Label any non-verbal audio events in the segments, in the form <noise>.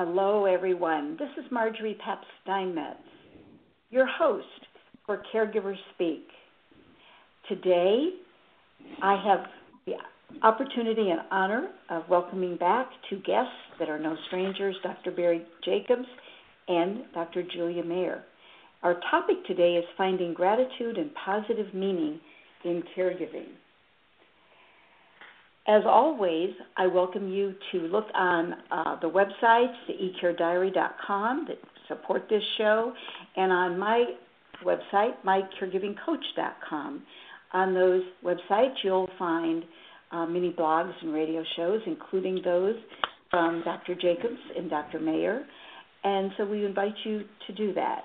Hello, everyone. This is Margery Pabst Steinmetz, your host for Caregivers Speak. Today, I have the opportunity and honor of welcoming back two guests that are no strangers Dr. Barry Jacobs and Dr. Julia Mayer. Our topic today is finding gratitude and positive meaning in caregiving. As always, I welcome you to look on uh, the websites, the ecarediary.com that support this show, and on my website, mycaregivingcoach.com. On those websites, you'll find uh, many blogs and radio shows, including those from Dr. Jacobs and Dr. Mayer. And so we invite you to do that.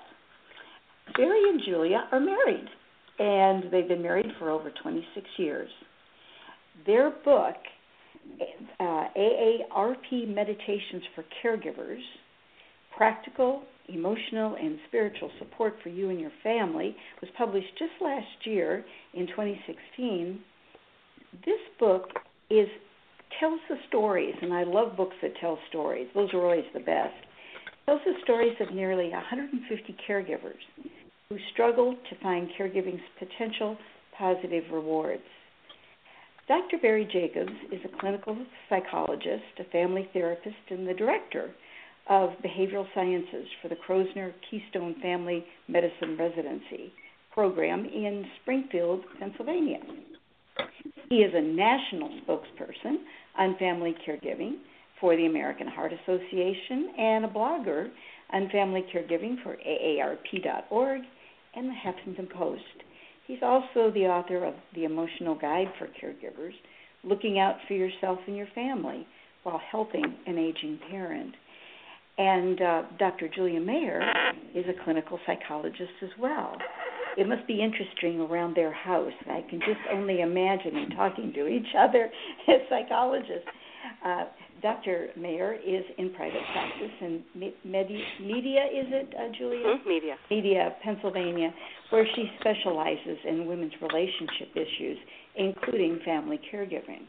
Barry and Julia are married, and they've been married for over 26 years. Their book, uh, AARP Meditations for Caregivers Practical, Emotional, and Spiritual Support for You and Your Family, was published just last year in 2016. This book is tells the stories, and I love books that tell stories. Those are always the best. Tells the stories of nearly 150 caregivers who struggle to find caregiving's potential positive rewards. Dr. Barry Jacobs is a clinical psychologist, a family therapist, and the director of behavioral sciences for the Crozer Keystone Family Medicine Residency program in Springfield, Pennsylvania. He is a national spokesperson on family caregiving for the American Heart Association and a blogger on family caregiving for AARP.org and the Huffington Post. He's also the author of The Emotional Guide for Caregivers Looking Out for Yourself and Your Family While Helping an Aging Parent. And uh, Dr. Julia Mayer is a clinical psychologist as well. It must be interesting around their house. I can just only imagine them talking to each other <laughs> as psychologists. Uh, Dr. Mayer is in private practice in Media, media is it, uh, Julia? Mm, media. Media, Pennsylvania, where she specializes in women's relationship issues, including family caregiving.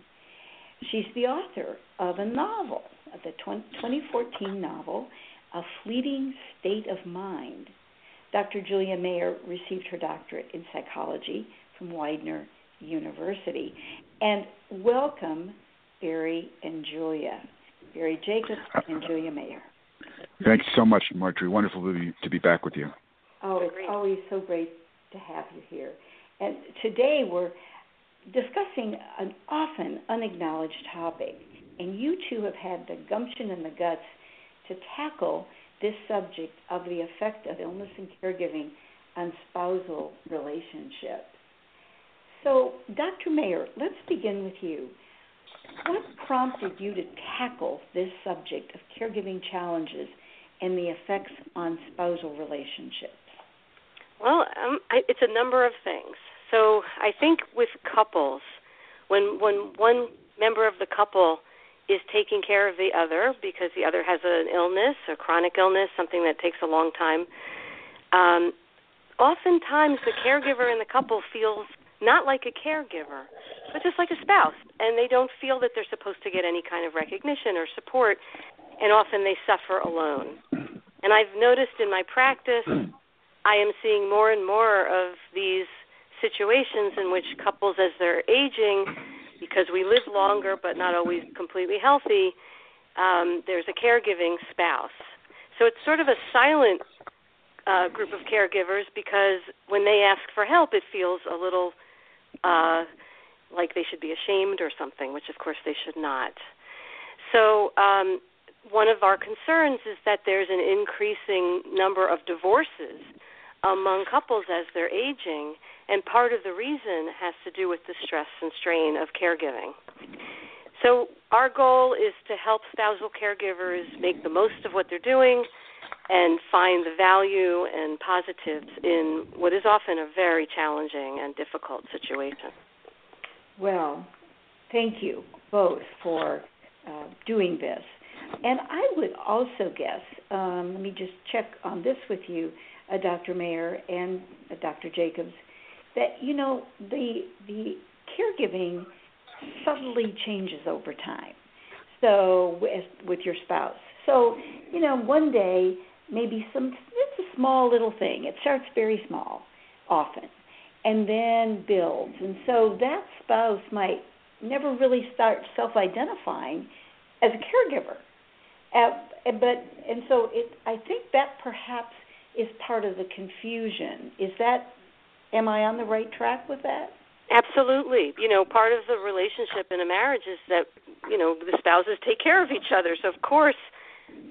She's the author of a novel, the 2014 novel, A Fleeting State of Mind. Dr. Julia Mayer received her doctorate in psychology from Widener University. And welcome Barry and Julia. Barry Jacobs and Julia Mayer. Thanks so much, Margery. Wonderful to be, to be back with you. Oh, it's always so great to have you here. And today we're discussing an often unacknowledged topic, and you two have had the gumption and the guts to tackle this subject of the effect of illness and caregiving on spousal relationships. So, Dr. Mayer, let's begin with you. What prompted you to tackle this subject of caregiving challenges and the effects on spousal relationships? Well, um, I, it's a number of things. So I think with couples, when when one member of the couple is taking care of the other because the other has an illness, a chronic illness, something that takes a long time, um, oftentimes the caregiver in the couple feels not like a caregiver, but just like a spouse. And they don't feel that they're supposed to get any kind of recognition or support, and often they suffer alone. And I've noticed in my practice, <clears throat> I am seeing more and more of these situations in which couples, as they're aging, because we live longer but not always completely healthy, um, there's a caregiving spouse. So it's sort of a silent uh, group of caregivers because when they ask for help, it feels a little uh, like they should be ashamed or something, which of course they should not. So, um, one of our concerns is that there's an increasing number of divorces among couples as they're aging, and part of the reason has to do with the stress and strain of caregiving. So, our goal is to help spousal caregivers make the most of what they're doing and find the value and positives in what is often a very challenging and difficult situation. Well, thank you both for uh, doing this. And I would also guess, um, let me just check on this with you, uh, Dr. Mayer and uh, Dr. Jacobs, that you know the the caregiving subtly changes over time. So with, with your spouse, So, you know, one day maybe some it's a small little thing. It starts very small often and then builds. And so that spouse might never really start self-identifying as a caregiver. Uh, but and so it I think that perhaps is part of the confusion. Is that am I on the right track with that? Absolutely. You know, part of the relationship in a marriage is that, you know, the spouses take care of each other. So of course,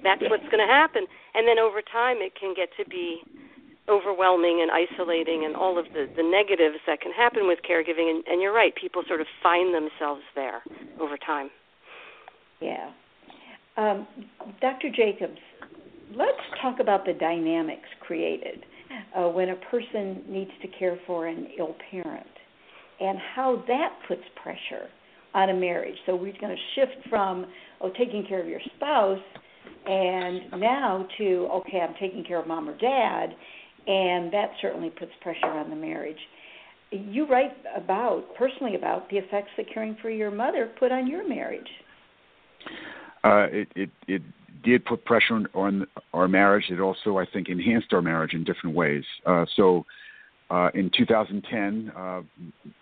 that's what's going to happen. And then over time it can get to be overwhelming and isolating and all of the the negatives that can happen with caregiving and, and you're right, people sort of find themselves there over time. Yeah. Um, Dr. Jacobs, let's talk about the dynamics created uh, when a person needs to care for an ill parent and how that puts pressure on a marriage. So we're going to shift from oh taking care of your spouse and now to okay I'm taking care of mom or dad and that certainly puts pressure on the marriage. You write about personally about the effects that caring for your mother put on your marriage. Uh, it, it it did put pressure on, our marriage. It also, I think, enhanced our marriage in different ways. Uh, so uh, in 2010, uh,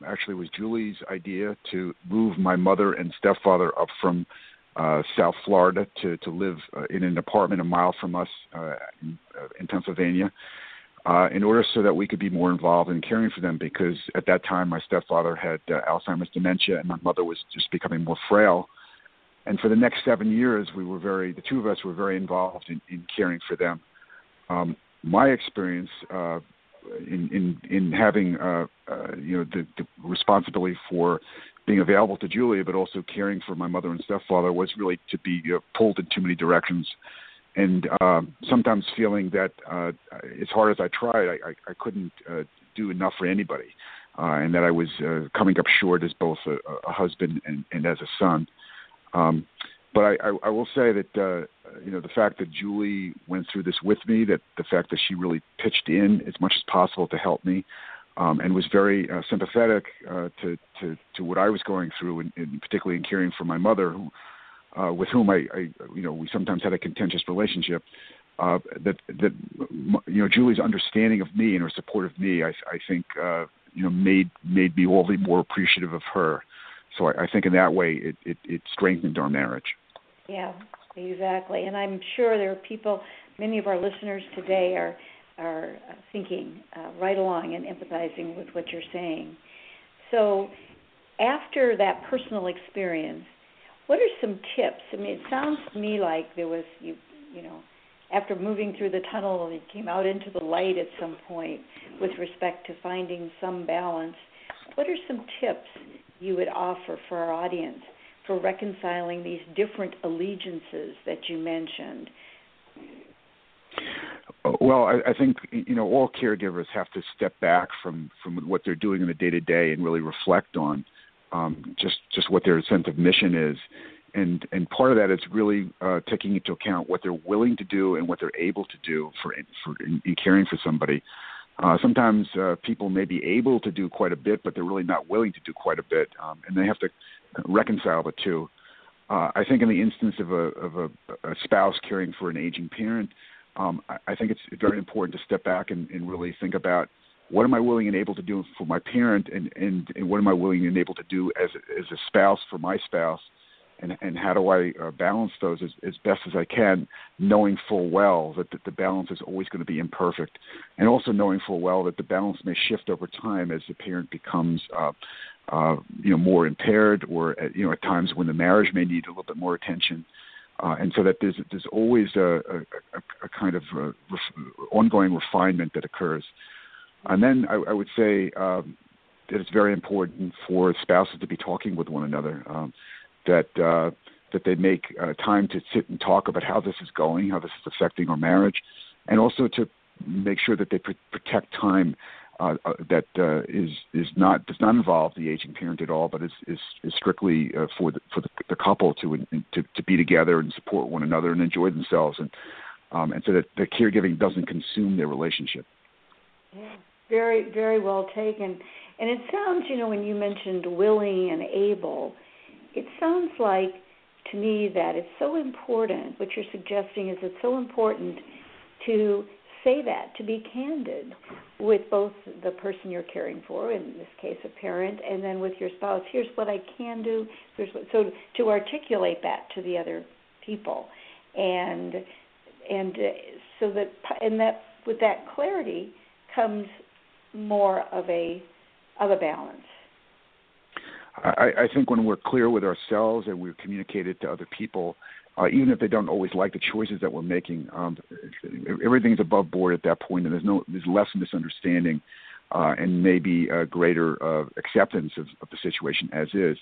actually, it was Julie's idea to move my mother and stepfather up from uh, South Florida to to live uh, in an apartment a mile from us uh, in, uh, in Pennsylvania. Uh, in order so that we could be more involved in caring for them, because at that time my stepfather had uh, Alzheimer's dementia and my mother was just becoming more frail. And for the next seven years, we were very, the two of us were very involved in, in caring for them. Um, my experience uh, in in in having uh, uh, you know the, the responsibility for being available to Julia, but also caring for my mother and stepfather was really to be uh, pulled in too many directions, and uh, sometimes feeling that uh, as hard as I tried, I, I, I couldn't uh, do enough for anybody, uh, and that I was uh, coming up short as both a, a husband and, and as a son. Um, but I, I, I will say that uh, you know the fact that Julie went through this with me, that the fact that she really pitched in as much as possible to help me, um, and was very uh, sympathetic uh, to, to to what I was going through, and, and particularly in caring for my mother, who, uh, with whom I, I you know we sometimes had a contentious relationship. Uh, that that you know Julie's understanding of me and her support of me, I, I think uh, you know made made me all the more appreciative of her. So I, I think in that way it, it, it strengthened our marriage. Yeah, exactly. And I'm sure there are people, many of our listeners today are are thinking uh, right along and empathizing with what you're saying. So, after that personal experience, what are some tips? I mean, it sounds to me like there was you, you know, after moving through the tunnel, you came out into the light at some point with respect to finding some balance. What are some tips you would offer for our audience for reconciling these different allegiances that you mentioned? Well, I, I think you know all caregivers have to step back from from what they're doing in the day to day and really reflect on um, just just what their sense of mission is, and and part of that is really uh, taking into account what they're willing to do and what they're able to do for for in, in caring for somebody. Uh, sometimes uh, people may be able to do quite a bit, but they're really not willing to do quite a bit, um, and they have to reconcile the two. Uh, I think in the instance of a of a, a spouse caring for an aging parent, um, I, think it's very important to step back and, and really think about what am I willing and able to do for my parent, and and, and what am I willing and able to do as as a spouse for my spouse, and and how do I uh, balance those as, as best as I can, knowing full well that the, the balance is always going to be imperfect, and also knowing full well that the balance may shift over time as the parent becomes. Uh, uh, you know, more impaired, or at, you know, at times when the marriage may need a little bit more attention, uh, and so that there's there's always a, a, a kind of a ref, ongoing refinement that occurs. And then I, I would say um, that it's very important for spouses to be talking with one another. Um, that uh, that they make uh, time to sit and talk about how this is going, how this is affecting our marriage, and also to make sure that they pr- protect time uh, uh, that uh, is is not does not involve the aging parent at all, but is is, is strictly uh, for the for the, the couple to, to to be together and support one another and enjoy themselves, and um, and so that the caregiving doesn't consume their relationship. Yeah, very very well taken. And it sounds, you know, when you mentioned willing and able, it sounds like to me that it's so important. What you're suggesting is it's so important to say that, to be candid with both the person you're caring for, in this case a parent, and then with your spouse. Here's what I can do. Here's what, so to articulate that to the other people, and and uh, so that and that with that clarity comes more of a of a balance. I, I think when we're clear with ourselves and we communicate it to other people, uh, even if they don't always like the choices that we're making, um, everything's above board at that point, and there's no there's less misunderstanding uh, and maybe a greater uh, acceptance of, of the situation as is.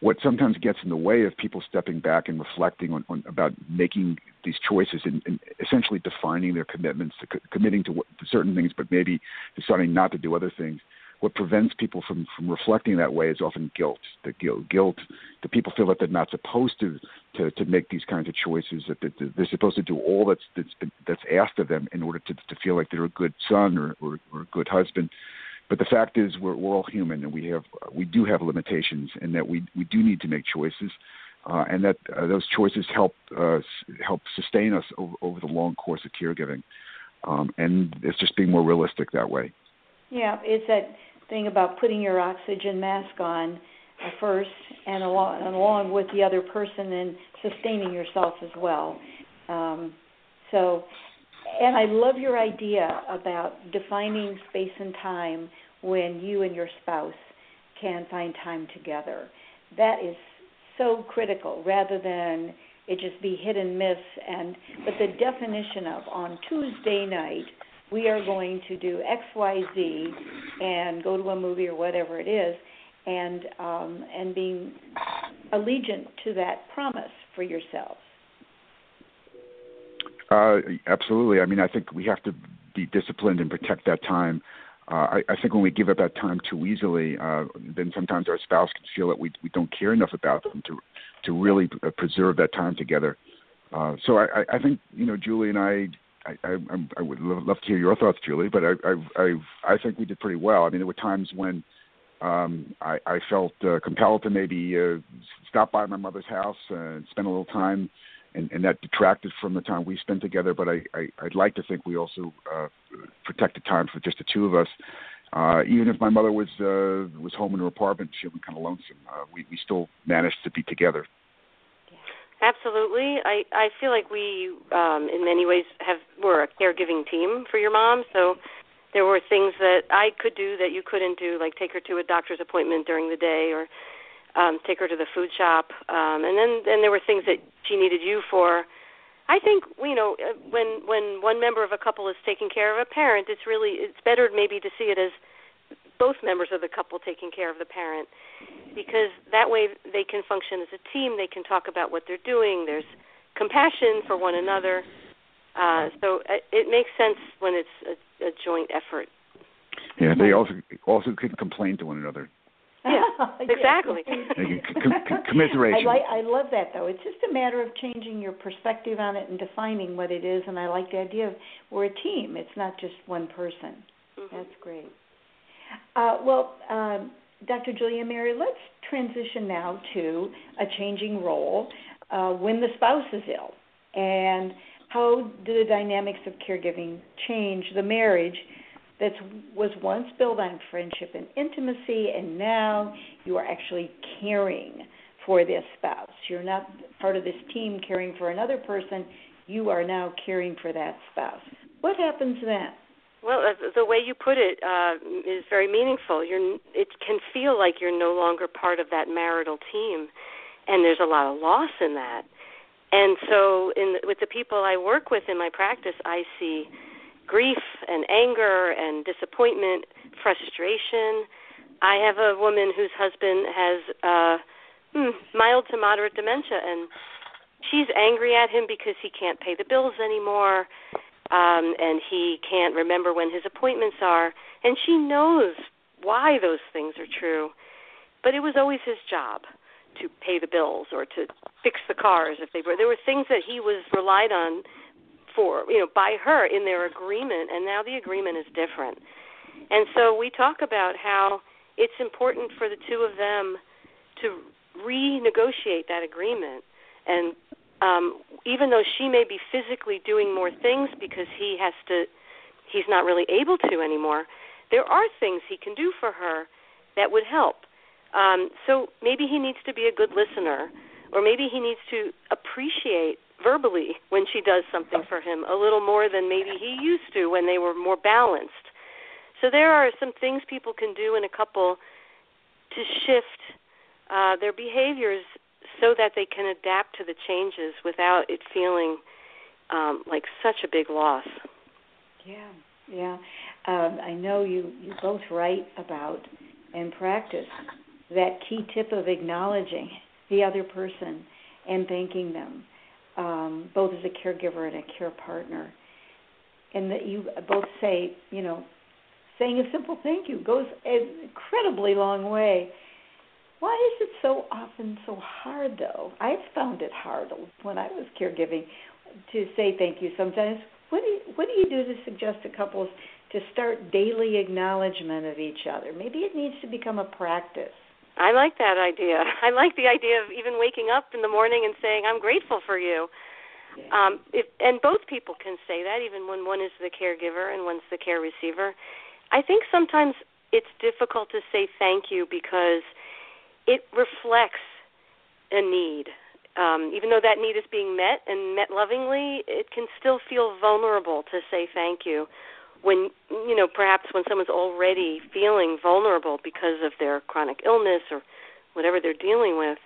What sometimes gets in the way of people stepping back and reflecting on, on about making these choices and, and essentially defining their commitments to co- committing to, what, to certain things, but maybe deciding not to do other things what prevents people from from reflecting that way is often guilt. The guilt, guilt. The people feel that they're not supposed to to to make these kinds of choices. That they're supposed to do all that's that's been, that's asked of them in order to to feel like they're a good son or or, or a good husband. But the fact is, we're we're all human, and we have we do have limitations, and that we we do need to make choices. Uh, and that uh, those choices help uh, help sustain us over, over the long course of caregiving, um, and it's just being more realistic that way. Yeah, it's that thing about putting your oxygen mask on uh, first, and along and along with the other person, and sustaining yourself as well. Um, so, and I love your idea about defining space and time when you and your spouse can find time together. That is so critical, rather than it just be hit and miss. And but the definition of on Tuesday night we are going to do X, Y, Z, and go to a movie or whatever it is, and um, and being allegiant to that promise for yourselves. Uh, absolutely. I mean, I think we have to be disciplined and protect that time. Uh, I, I think when we give up that time too easily, uh, then sometimes our spouse can feel that we we don't care enough about them to to really preserve that time together. Uh, so I, I think you know Julie and I I, I, I would love to hear your thoughts, Julie, but I, I, I, I think we did pretty well. I mean, there were times when um, I, I felt uh, compelled to maybe uh, stop by my mother's house and spend a little time, and, and that detracted from the time we spent together. But I, I, I'd like to think we also uh, protected time for just the two of us. Uh, even if my mother was uh, was home in her apartment, feeling kind of lonesome, uh, we, we still managed to be together. Absolutely. I I feel like we um in many ways have were a caregiving team for your mom, so there were things that I could do that you couldn't do, like take her to a doctor's appointment during the day or um take her to the food shop. Um and then then there were things that she needed you for. I think you know uh, when when one member of a couple is taking care of a parent, it's really it's better maybe to see it as both members of the couple taking care of the parent because that way they can function as a team. They can talk about what they're doing. There's compassion for one another. Uh, so it, uh, it makes sense when it's a, a joint effort. Yeah, they also also can complain to one another. <laughs> Yeah, <laughs> exactly. commiseration. I like I love that though. It's just a matter of changing your perspective on it and defining what it is. And I like the idea of we're a team. It's not just one person. Mm-hmm. That's great. Uh, well, um, Dr. Julia Mayer, let's transition now to a changing role uh, when the spouse is ill. And how do the dynamics of caregiving change the marriage that was once built on friendship and intimacy, and now you are actually caring for this spouse? You're not part of this team caring for another person, you are now caring for that spouse. What happens then? Well, the way you put it uh, is very meaningful. You're, it can feel like you're no longer part of that marital team, and there's a lot of loss in that. And so, in with the people I work with in my practice, I see grief and anger and disappointment, frustration. I have a woman whose husband has uh, hmm, mild to moderate dementia, and she's angry at him because he can't pay the bills anymore um, and he can't remember when his appointments are, and she knows why those things are true. But it was always his job to pay the bills or to fix the cars if they were. There were things that he was relied on for, you know, by her in their agreement, and now the agreement is different. And so we talk about how it's important for the two of them to renegotiate that agreement and um, even though she may be physically doing more things because he has to, he's not really able to anymore. There are things he can do for her that would help. Um, so maybe he needs to be a good listener, or maybe he needs to appreciate verbally when she does something for him a little more than maybe he used to when they were more balanced. So there are some things people can do in a couple to shift uh, their behaviors so that they can adapt to the changes without it feeling um, like such a big loss. Yeah, yeah. Um, I know you you both write about and practice that key tip of acknowledging the other person and thanking them, um, both as a caregiver and a care partner. And that you both say, you know, saying a simple thank you goes an incredibly long way. Why is it so often so hard, though? I've found it hard when I was caregiving to say thank you. Sometimes, what do you, what do you do to suggest to couples to start daily acknowledgement of each other? Maybe it needs to become a practice. I like that idea. I like the idea of even waking up in the morning and saying, "I'm grateful for you." Yeah. Um, if, and both people can say that, even when one is the caregiver and one's the care receiver. I think sometimes it's difficult to say thank you because it reflects a need. Um, even though that need is being met and met lovingly, it can still feel vulnerable to say thank you when you know perhaps when someone's already feeling vulnerable because of their chronic illness or whatever they're dealing with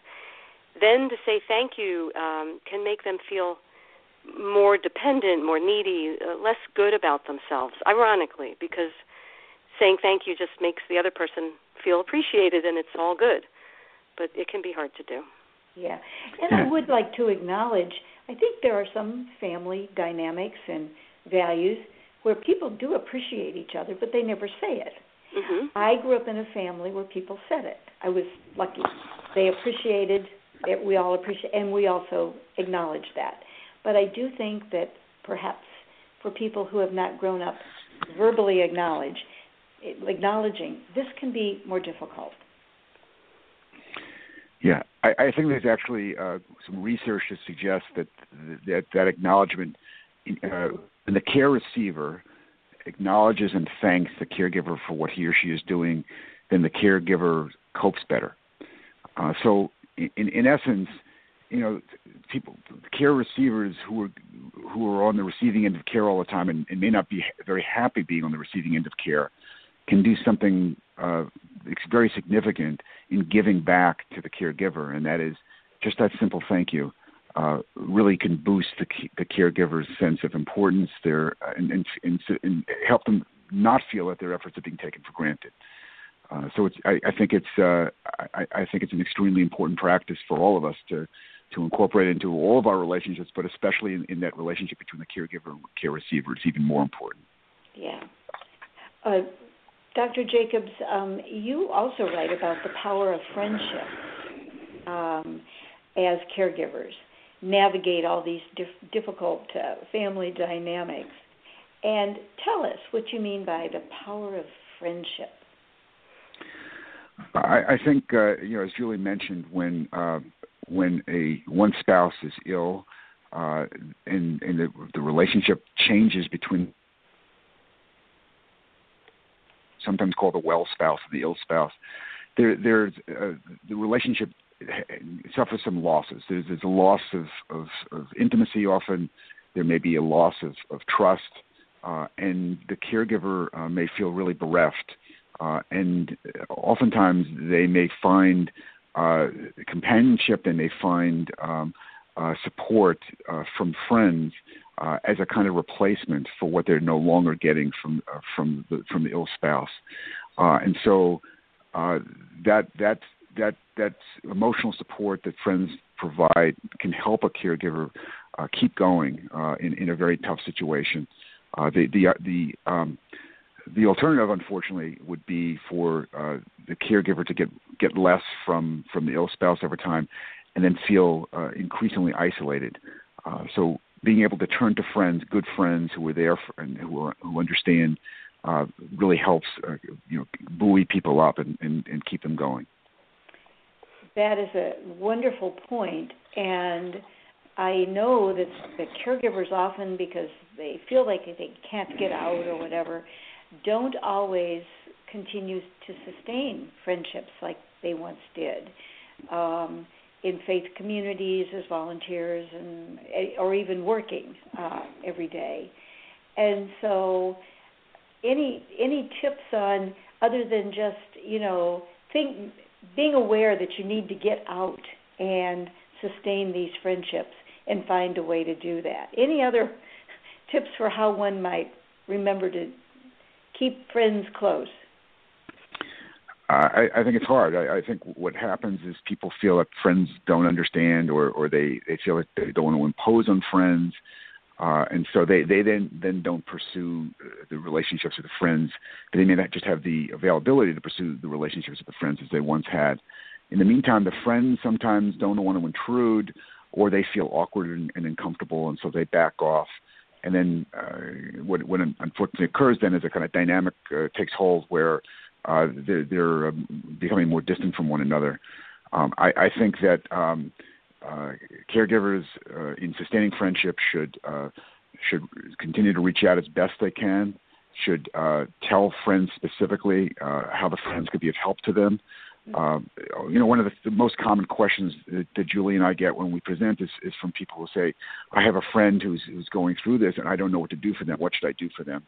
then to say thank you um, can make them feel more dependent more needy uh, less good about themselves ironically because saying thank you just makes the other person feel appreciated and it's all good but it can be hard to do yeah and i would like to acknowledge i think there are some family dynamics and values where people do appreciate each other, but they never say it. Mm-hmm. I grew up in a family where people said it. I was lucky. They appreciated it. We all appreciate, and we also acknowledge that. But I do think that perhaps for people who have not grown up verbally acknowledge, acknowledging this can be more difficult. Yeah, I, I think there's actually uh, some research to suggest that that, that acknowledgement uh, when the care receiver acknowledges and thanks the caregiver for what he or she is doing, then the caregiver copes better. Uh, so, in, in essence, you know, people, care receivers who are who are on the receiving end of care all the time and, and may not be very happy being on the receiving end of care, can do something uh, very significant in giving back to the caregiver, and that is just that simple thank you uh, really can boost the, the caregiver's sense of importance there uh, and, and, and, and, help them not feel that their efforts are being taken for granted. Uh, so I, I think it's uh, I, I, think it's an extremely important practice for all of us to to incorporate into all of our relationships, but especially in, in that relationship between the caregiver and care receiver, it's even more important. Yeah. Dr. Jacobs, um, you also write about the power of friendship um, as caregivers navigate all these dif- difficult uh, family dynamics. And tell us what you mean by the power of friendship. I, I think, uh, you know, as Julie mentioned, when uh, when a one spouse is ill, uh, and and the, the relationship changes between sometimes called the well spouse or the ill spouse, there there's uh, the relationship suffers some losses. There's, there's a loss of, of, of, intimacy often. There may be a loss of, of trust, uh, and the caregiver uh, may feel really bereft. Uh, and oftentimes they may find uh, companionship and they find um, uh, support uh, from friends as a kind of replacement for what they're no longer getting from from the from the ill spouse. and so that that's that that emotional support that friends provide can help a caregiver uh, keep going uh, in in a very tough situation. Uh, the the uh, the um, the alternative, unfortunately, would be for uh, the caregiver to get get less from from the ill spouse over time, and then feel uh, increasingly isolated. Uh, so, being able to turn to friends, good friends who are there for, and who are, who understand, uh, really helps uh, you know buoy people up and, and, and keep them going that is a wonderful point, and I know that the caregivers often, because they feel like they can't get out or whatever, don't always continue to sustain friendships like they once did. Um, in faith communities as volunteers and or even working uh, every day. And so any any tips on other than just, you know, think being aware that you need to get out and sustain these friendships and find a way to do that. Any other <laughs> tips for how one might remember to keep friends close? I, I think it's hard. I, I think what happens is people feel that friends don't understand, or or they they feel like they don't want to impose on friends, uh, and so they they then then don't pursue the relationships with the friends. They may not just have the availability to pursue the relationships with the friends as they once had. In the meantime, the friends sometimes don't want to intrude, or they feel awkward and, and uncomfortable, and so they back off. And then uh, what, what unfortunately occurs then is a kind of dynamic uh, takes hold where uh, they're, they're um, becoming more distant from one another. Um, I, I think that um, uh, caregivers uh, in sustaining friendship should uh, should continue to reach out as best they can. Should uh, tell friends specifically uh, how the friends could be of help to them. Uh, you know, one of the, the most common questions that, that Julie and I get when we present is, is from people who say, "I have a friend who's who's going through this, and I don't know what to do for them. What should I do for them?"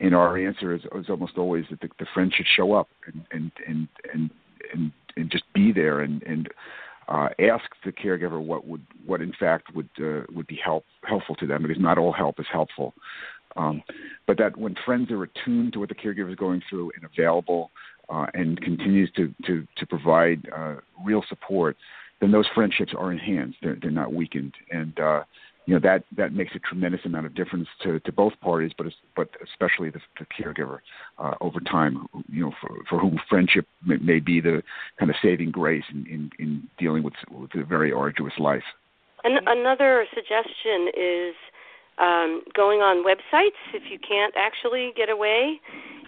And our answer is, is almost always that the, the friend should show up and and and and and, and just be there and and uh, ask the caregiver what would what in fact would uh, would be help helpful to them because not all help is helpful. Um, but that when friends are attuned to what the caregiver is going through and available uh, and continues to to to provide uh, real support, then those friendships are enhanced. They're they're not weakened, and uh, you know that that makes a tremendous amount of difference to, to both parties, but but especially the, the caregiver uh, over time. You know, for, for whom friendship may, may be the kind of saving grace in, in, in dealing with, with a very arduous life. And another suggestion is um, going on websites if you can't actually get away,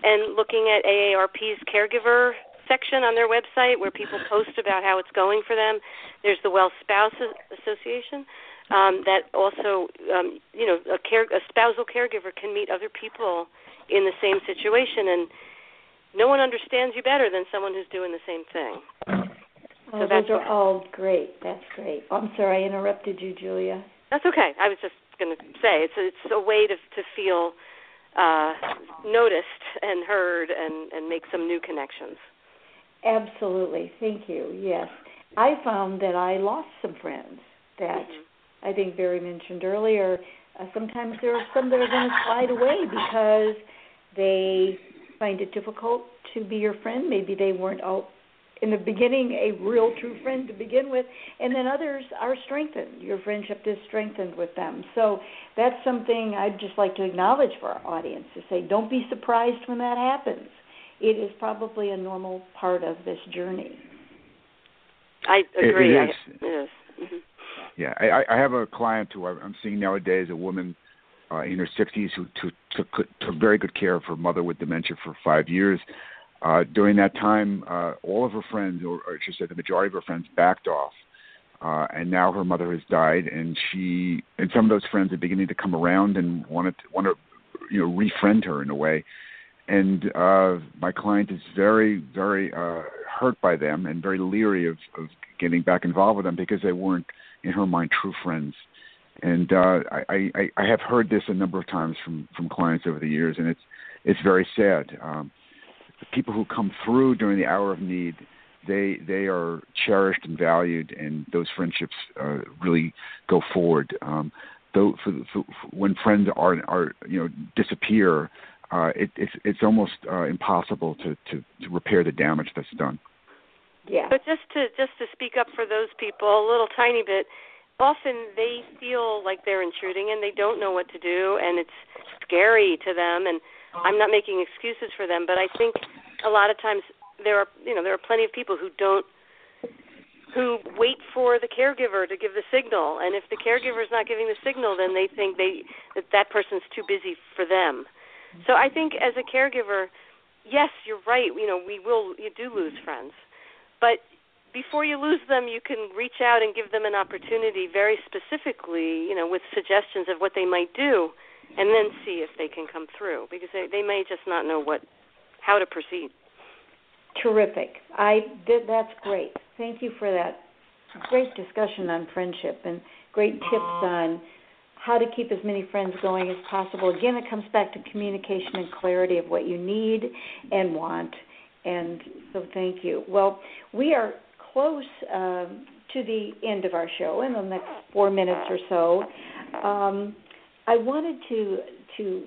and looking at AARP's caregiver section on their website where people post about how it's going for them. There's the Well Spouse Association um, that also, um, you know, a, care, a spousal caregiver can meet other people in the same situation, and no one understands you better than someone who's doing the same thing. Oh, so those are all great. That's great. I'm sorry I interrupted you, Julia. That's okay. I was just going to say it's a, it's a way to to feel uh, noticed and heard and and make some new connections. Absolutely. Thank you. Yes. I found that I lost some friends that mm-hmm. I think Barry mentioned earlier, uh, sometimes there are some that are going to slide away because they find it difficult to be your friend. Maybe they weren't all in the beginning a real true friend to begin with, and then others are strengthened. Your friendship is strengthened with them. So that's something I'd just like to acknowledge for our audience to say, don't be surprised when that happens. It is probably a normal part of this journey. I agree. It, it is. I, it is. Mm-hmm. Yeah, I, I have a client who I'm seeing nowadays, a woman uh, in her 60s who took, took took very good care of her mother with dementia for five years. Uh, during that time, uh, all of her friends, or, or should say, the majority of her friends, backed off. Uh, and now her mother has died, and she and some of those friends are beginning to come around and want to want to you know refriend her in a way. And uh, my client is very very uh, hurt by them and very leery of, of getting back involved with them because they weren't in her mind true friends. And uh, I, I, I have heard this a number of times from, from clients over the years, and it's it's very sad. Um, the people who come through during the hour of need, they they are cherished and valued, and those friendships uh, really go forward. Um, though for, for, for when friends are are you know disappear, uh, it, it's it's almost uh, impossible to, to to repair the damage that's done. Yeah. But just to just to speak up for those people a little tiny bit, often they feel like they're intruding and they don't know what to do and it's scary to them and I'm not making excuses for them, but I think a lot of times there are you know there are plenty of people who don't who wait for the caregiver to give the signal and if the caregiver is not giving the signal then they think they that that person's too busy for them. So I think as a caregiver, yes, you're right, you know, we will you do lose friends but before you lose them, you can reach out and give them an opportunity very specifically, you know, with suggestions of what they might do, and then see if they can come through because they, they may just not know what how to proceed. Terrific. I did. That's great. Thank you for that great discussion on friendship and great tips on how to keep as many friends going as possible. Again, it comes back to communication and clarity of what you need and want. And so, thank you. Well, we are close um, to the end of our show in the next four minutes or so. Um, I wanted to to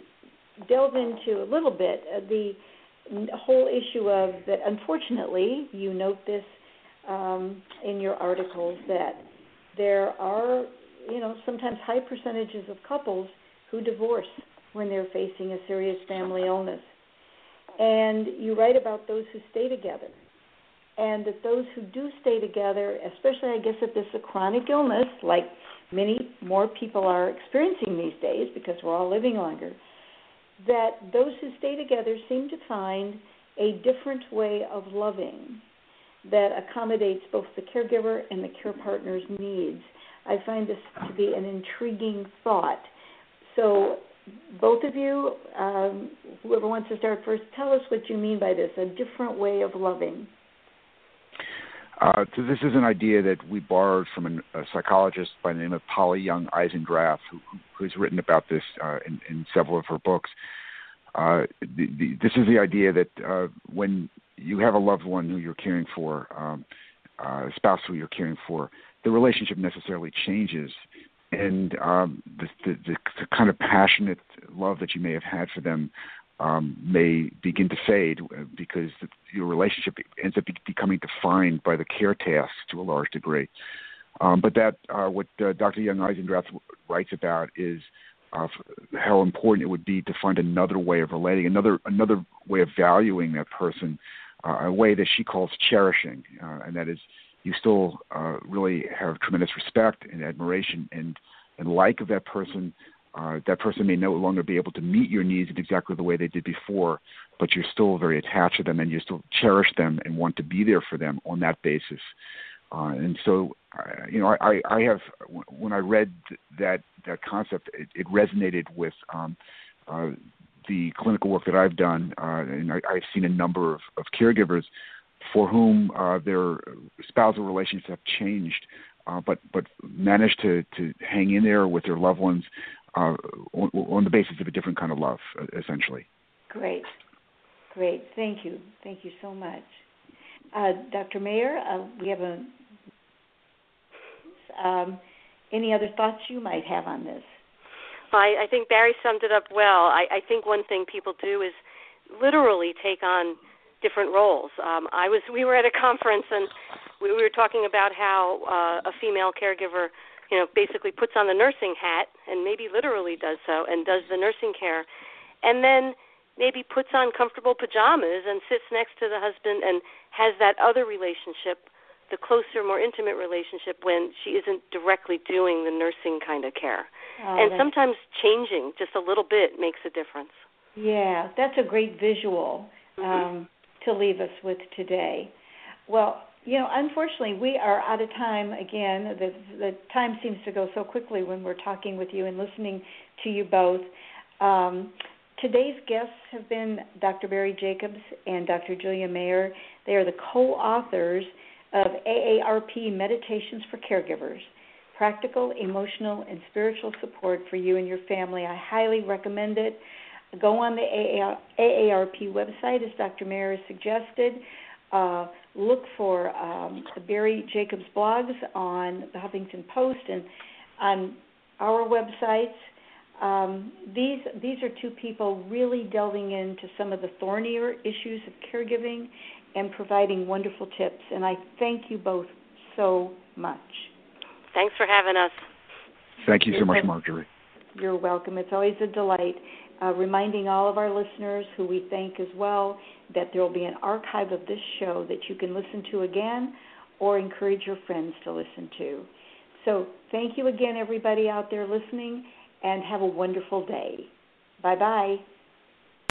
delve into a little bit the whole issue of that. Unfortunately, you note this um, in your articles that there are, you know, sometimes high percentages of couples who divorce when they're facing a serious family illness. And you write about those who stay together. And that those who do stay together, especially I guess if this is a chronic illness, like many more people are experiencing these days because we're all living longer, that those who stay together seem to find a different way of loving that accommodates both the caregiver and the care partner's needs. I find this to be an intriguing thought. So, both of you, um, whoever wants to start first, tell us what you mean by this a different way of loving. Uh, so this is an idea that we borrowed from an, a psychologist by the name of Polly Young Eisendrath, who, who's written about this uh, in, in, several of her books. Uh, the, the, this is the idea that uh, when you have a loved one who you're caring for, um, uh, a spouse who you're caring for, the relationship necessarily changes, and um, the, the, the, kind of passionate love that you may have had for them um, may begin to fade uh, because your relationship ends up becoming defined by the care tasks to a large degree. Um, but that uh, what uh, Dr. Young Eisendrath writes about is uh, how important it would be to find another way of relating, another another way of valuing that person, uh, a way that she calls cherishing, uh, and that is you still uh, really have tremendous respect and admiration and and like of that person. Uh, that person may no longer be able to meet your needs in exactly the way they did before, but you're still very attached to them and you still cherish them and want to be there for them on that basis. Uh, and so, uh, you know, I, I have when I read that that concept, it, it resonated with um, uh, the clinical work that I've done, uh, and I, I've seen a number of, of caregivers for whom uh, their spousal relationships have changed, uh, but but managed to to hang in there with their loved ones uh, on, on the basis of a different kind of love, essentially. Great, great. Thank you, thank you so much. Uh, Dr. Mayer, uh, we have a um, any other thoughts you might have on this? I, I think Barry summed it up well. I, I think one thing people do is literally take on different roles. Um, I was we were at a conference and we, we were talking about how uh, a female caregiver, you know, basically puts on the nursing hat and maybe literally does so and does the nursing care, and then maybe puts on comfortable pajamas and sits next to the husband and has that other relationship the closer, more intimate relationship when she isn't directly doing the nursing kind of care. Oh, and sometimes changing just a little bit makes a difference. Yeah, that's a great visual mm-hmm. um, to leave us with today. Well, you know, unfortunately, we are out of time again. The, the time seems to go so quickly when we're talking with you and listening to you both. Um, today's guests have been Dr. Barry Jacobs and Dr. Julia Mayer. They are the co authors of AARP Meditations for Caregivers practical, emotional, and spiritual support for you and your family. I highly recommend it. Go on the AARP website, as Dr. Mayer has suggested. Uh, look for um, Barry Jacobs' blogs on the Huffington Post and on our websites. Um, these these are two people really delving into some of the thornier issues of caregiving and providing wonderful tips. And I thank you both so much. Thanks for having us. Thank you so much, Margery. You're welcome. It's always a delight. Uh, reminding all of our listeners, who we thank as well, that there will be an archive of this show that you can listen to again or encourage your friends to listen to. So, thank you again, everybody out there listening, and have a wonderful day. Bye bye.